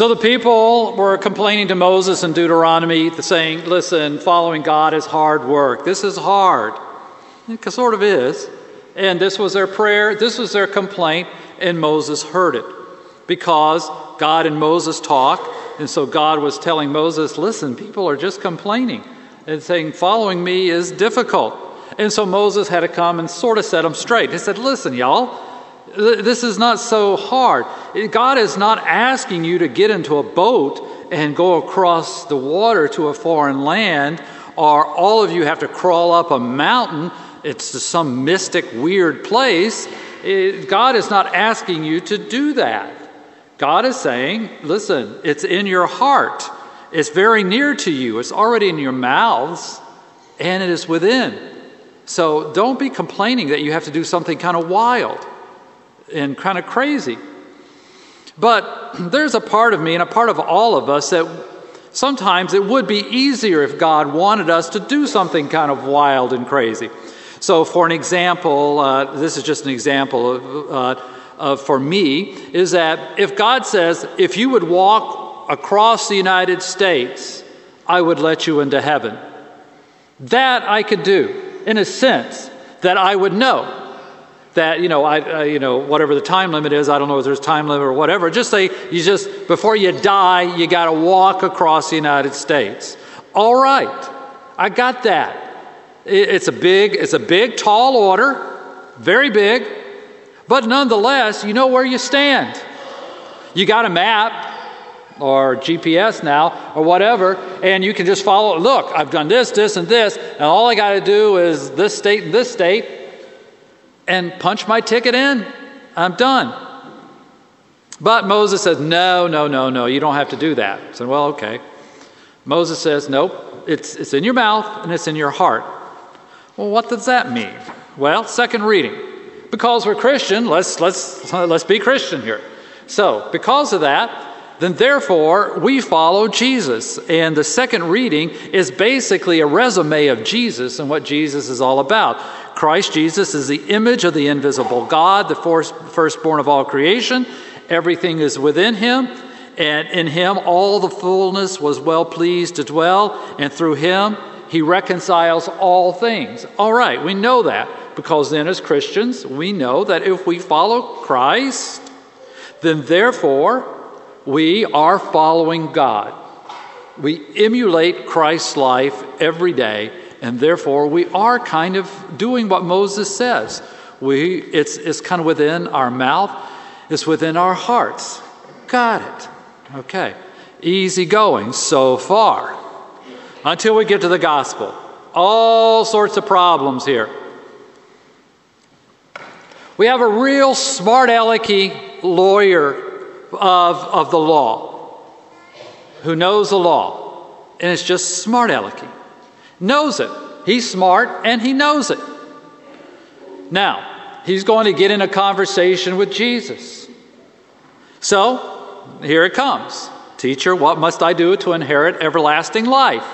So the people were complaining to Moses in Deuteronomy, saying, Listen, following God is hard work. This is hard. It sort of is. And this was their prayer, this was their complaint, and Moses heard it because God and Moses talk. And so God was telling Moses, Listen, people are just complaining and saying, Following me is difficult. And so Moses had to come and sort of set them straight. He said, Listen, y'all, this is not so hard. God is not asking you to get into a boat and go across the water to a foreign land, or all of you have to crawl up a mountain. It's some mystic, weird place. God is not asking you to do that. God is saying, listen, it's in your heart. It's very near to you. It's already in your mouths, and it is within. So don't be complaining that you have to do something kind of wild and kind of crazy. But there's a part of me and a part of all of us that sometimes it would be easier if God wanted us to do something kind of wild and crazy. So, for an example, uh, this is just an example of, uh, of, for me, is that if God says, if you would walk across the United States, I would let you into heaven. That I could do, in a sense, that I would know that you know I uh, you know whatever the time limit is I don't know if there's time limit or whatever just say you just before you die you got to walk across the United States. All right. I got that. It's a big it's a big tall order. Very big. But nonetheless you know where you stand. You got a map or GPS now or whatever and you can just follow look I've done this this and this and all I got to do is this state and this state and punch my ticket in. I'm done. But Moses says, No, no, no, no, you don't have to do that. I said, Well, okay. Moses says, Nope, it's, it's in your mouth and it's in your heart. Well, what does that mean? Well, second reading. Because we're Christian, let's, let's, let's be Christian here. So, because of that, then therefore we follow Jesus. And the second reading is basically a resume of Jesus and what Jesus is all about. Christ Jesus is the image of the invisible God, the firstborn of all creation. Everything is within him, and in him all the fullness was well pleased to dwell, and through him he reconciles all things. All right, we know that because then as Christians, we know that if we follow Christ, then therefore we are following God. We emulate Christ's life every day, and therefore we are kind of doing what Moses says. We, it's, it's kind of within our mouth, it's within our hearts. Got it. Okay. Easy going so far. Until we get to the gospel. All sorts of problems here. We have a real smart alecky lawyer of, of the law, who knows the law, and it's just smart alecky. Knows it. He's smart and he knows it. Now, he's going to get in a conversation with Jesus. So, here it comes. Teacher, what must I do to inherit everlasting life?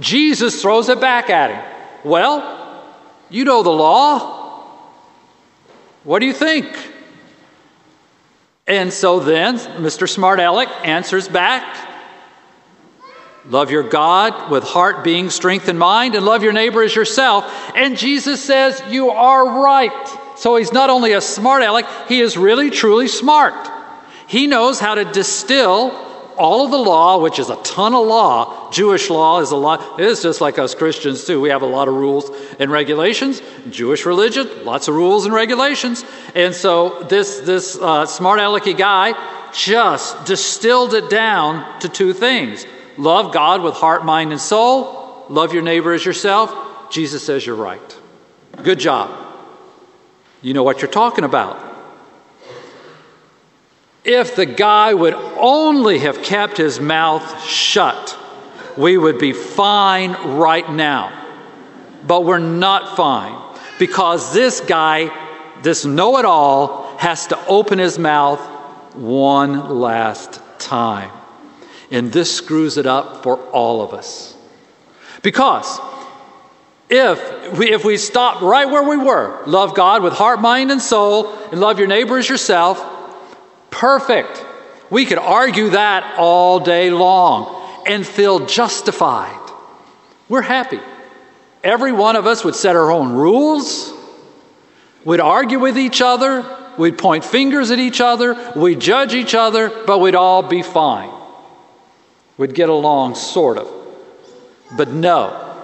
Jesus throws it back at him. Well, you know the law. What do you think? And so then Mr. Smart Aleck answers back Love your God with heart, being, strength, and mind, and love your neighbor as yourself. And Jesus says, You are right. So he's not only a smart aleck, he is really, truly smart. He knows how to distill all of the law, which is a ton of law, Jewish law is a lot, it is just like us Christians too. We have a lot of rules and regulations. Jewish religion, lots of rules and regulations. And so this, this uh, smart alecky guy just distilled it down to two things love God with heart, mind, and soul, love your neighbor as yourself. Jesus says you're right. Good job. You know what you're talking about. If the guy would only have kept his mouth shut, we would be fine right now. But we're not fine because this guy, this know it all, has to open his mouth one last time. And this screws it up for all of us. Because if we, if we stopped right where we were, love God with heart, mind, and soul, and love your neighbor as yourself, perfect. We could argue that all day long and feel justified. We're happy. Every one of us would set our own rules, we'd argue with each other, we'd point fingers at each other, we'd judge each other, but we'd all be fine. We'd get along, sort of. But no,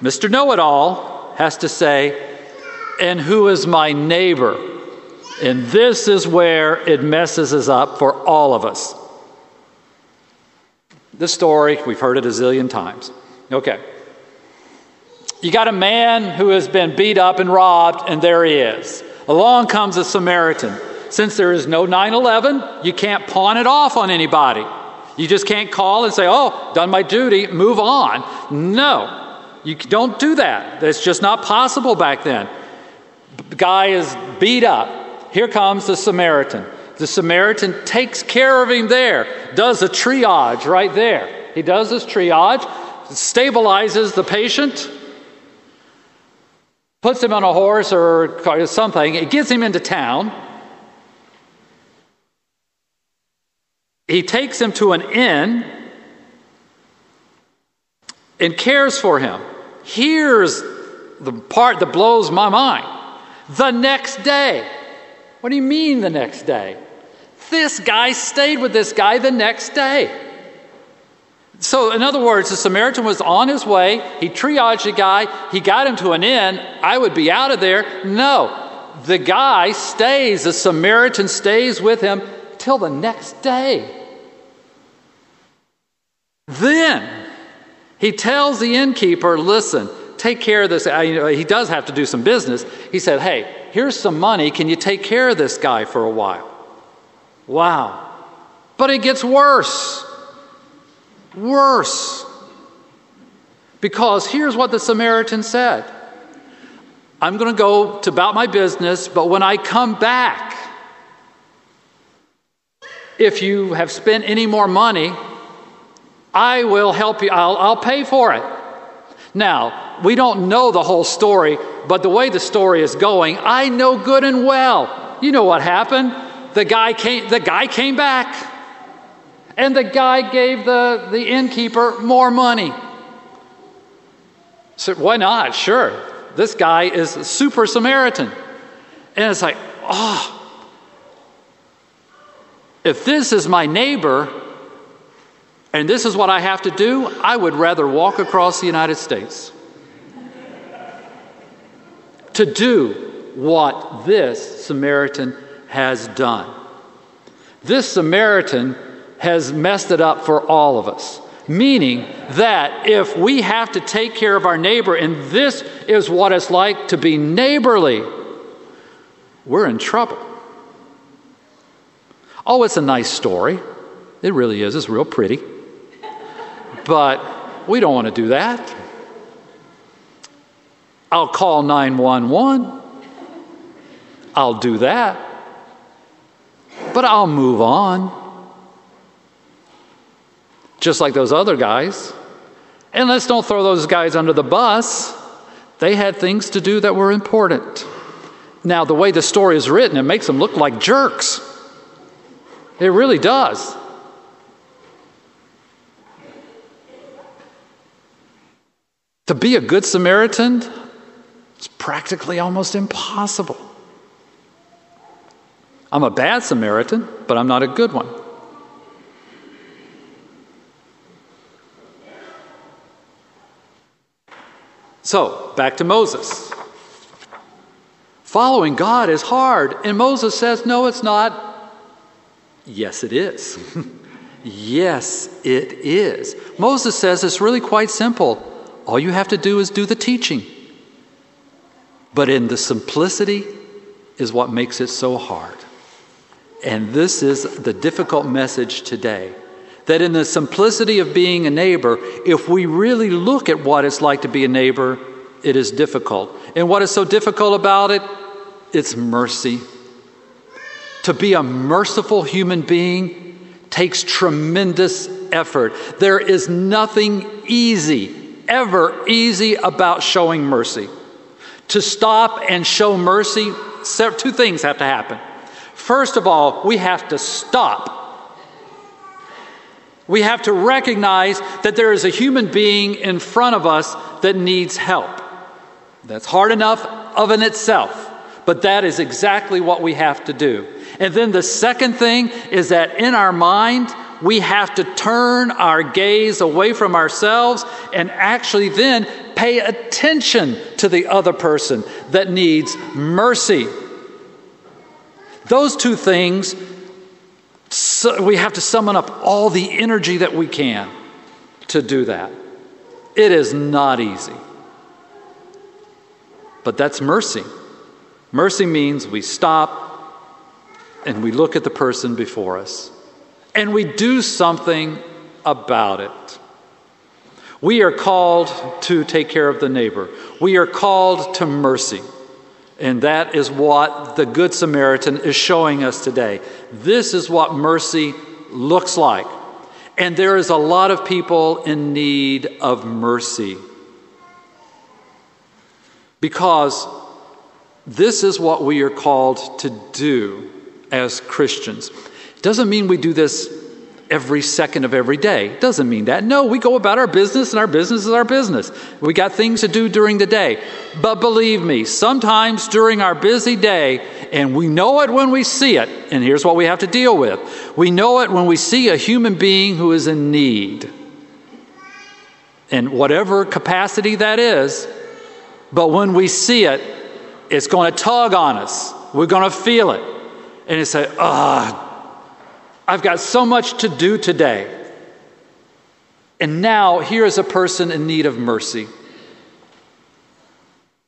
Mr. Know It All has to say, and who is my neighbor? And this is where it messes us up for all of us. This story, we've heard it a zillion times. Okay. You got a man who has been beat up and robbed, and there he is. Along comes a Samaritan. Since there is no 9 11, you can't pawn it off on anybody. You just can't call and say, oh, done my duty, move on. No, you don't do that. That's just not possible back then. The guy is beat up. Here comes the Samaritan. The Samaritan takes care of him there, does a triage right there. He does this triage, stabilizes the patient, puts him on a horse or something, it gets him into town. He takes him to an inn and cares for him. Here's the part that blows my mind. The next day. What do you mean the next day? This guy stayed with this guy the next day. So, in other words, the Samaritan was on his way. He triaged the guy. He got him to an inn. I would be out of there. No, the guy stays. The Samaritan stays with him till the next day. Then he tells the innkeeper, listen, take care of this. He does have to do some business. He said, hey, here's some money. Can you take care of this guy for a while? Wow. But it gets worse. Worse. Because here's what the Samaritan said I'm going to go to about my business, but when I come back, if you have spent any more money, I will help you. I'll, I'll pay for it. Now, we don't know the whole story, but the way the story is going, I know good and well. You know what happened? The guy came, the guy came back. And the guy gave the, the innkeeper more money. So why not? Sure. This guy is a super Samaritan. And it's like, oh, if this is my neighbor, and this is what I have to do, I would rather walk across the United States to do what this Samaritan has done. This Samaritan has messed it up for all of us. Meaning that if we have to take care of our neighbor, and this is what it's like to be neighborly, we're in trouble. Oh, it's a nice story. It really is. It's real pretty. But we don't want to do that. I'll call 911. I'll do that. But I'll move on. Just like those other guys. And let's don't throw those guys under the bus. They had things to do that were important. Now, the way the story is written, it makes them look like jerks. It really does. To be a good Samaritan is practically almost impossible. I'm a bad Samaritan, but I'm not a good one. So, back to Moses. Following God is hard, and Moses says, No, it's not. Yes, it is. yes, it is. Moses says it's really quite simple. All you have to do is do the teaching. But in the simplicity is what makes it so hard. And this is the difficult message today. That in the simplicity of being a neighbor, if we really look at what it's like to be a neighbor, it is difficult. And what is so difficult about it? It's mercy. To be a merciful human being takes tremendous effort. There is nothing easy, ever easy about showing mercy. To stop and show mercy, two things have to happen. First of all, we have to stop. We have to recognize that there is a human being in front of us that needs help. That's hard enough of in itself, but that is exactly what we have to do. And then the second thing is that in our mind, we have to turn our gaze away from ourselves and actually then pay attention to the other person that needs mercy. Those two things, so we have to summon up all the energy that we can to do that. It is not easy. But that's mercy. Mercy means we stop and we look at the person before us and we do something about it. We are called to take care of the neighbor. We are called to mercy. And that is what the Good Samaritan is showing us today. This is what mercy looks like. And there is a lot of people in need of mercy. Because this is what we are called to do as Christians. Doesn't mean we do this every second of every day. Doesn't mean that. No, we go about our business and our business is our business. We got things to do during the day. But believe me, sometimes during our busy day, and we know it when we see it, and here's what we have to deal with we know it when we see a human being who is in need. In whatever capacity that is, but when we see it, it's going to tug on us. We're going to feel it. And you say, ah, I've got so much to do today. And now here is a person in need of mercy.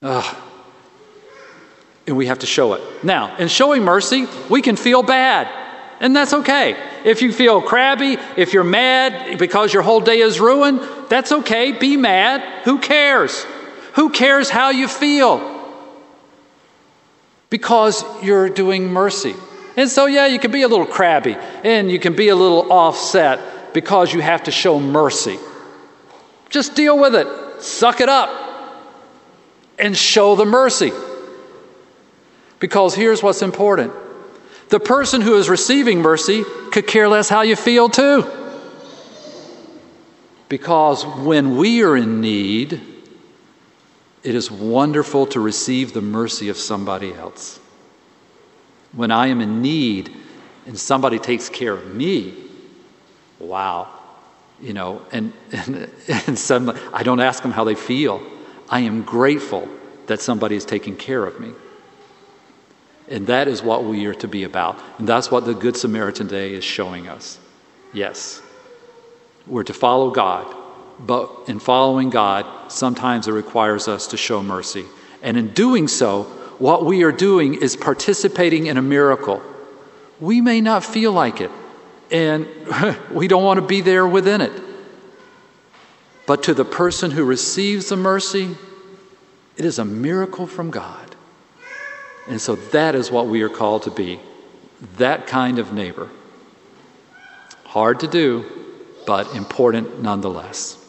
Ugh. And we have to show it. Now, in showing mercy, we can feel bad. And that's okay. If you feel crabby, if you're mad because your whole day is ruined, that's okay. Be mad. Who cares? Who cares how you feel? Because you're doing mercy. And so, yeah, you can be a little crabby and you can be a little offset because you have to show mercy. Just deal with it, suck it up, and show the mercy. Because here's what's important the person who is receiving mercy could care less how you feel, too. Because when we are in need, it is wonderful to receive the mercy of somebody else when I am in need and somebody takes care of me, wow. You know, and, and, and suddenly I don't ask them how they feel. I am grateful that somebody is taking care of me. And that is what we are to be about. And that's what the Good Samaritan Day is showing us. Yes, we're to follow God, but in following God, sometimes it requires us to show mercy. And in doing so, what we are doing is participating in a miracle. We may not feel like it, and we don't want to be there within it. But to the person who receives the mercy, it is a miracle from God. And so that is what we are called to be that kind of neighbor. Hard to do, but important nonetheless.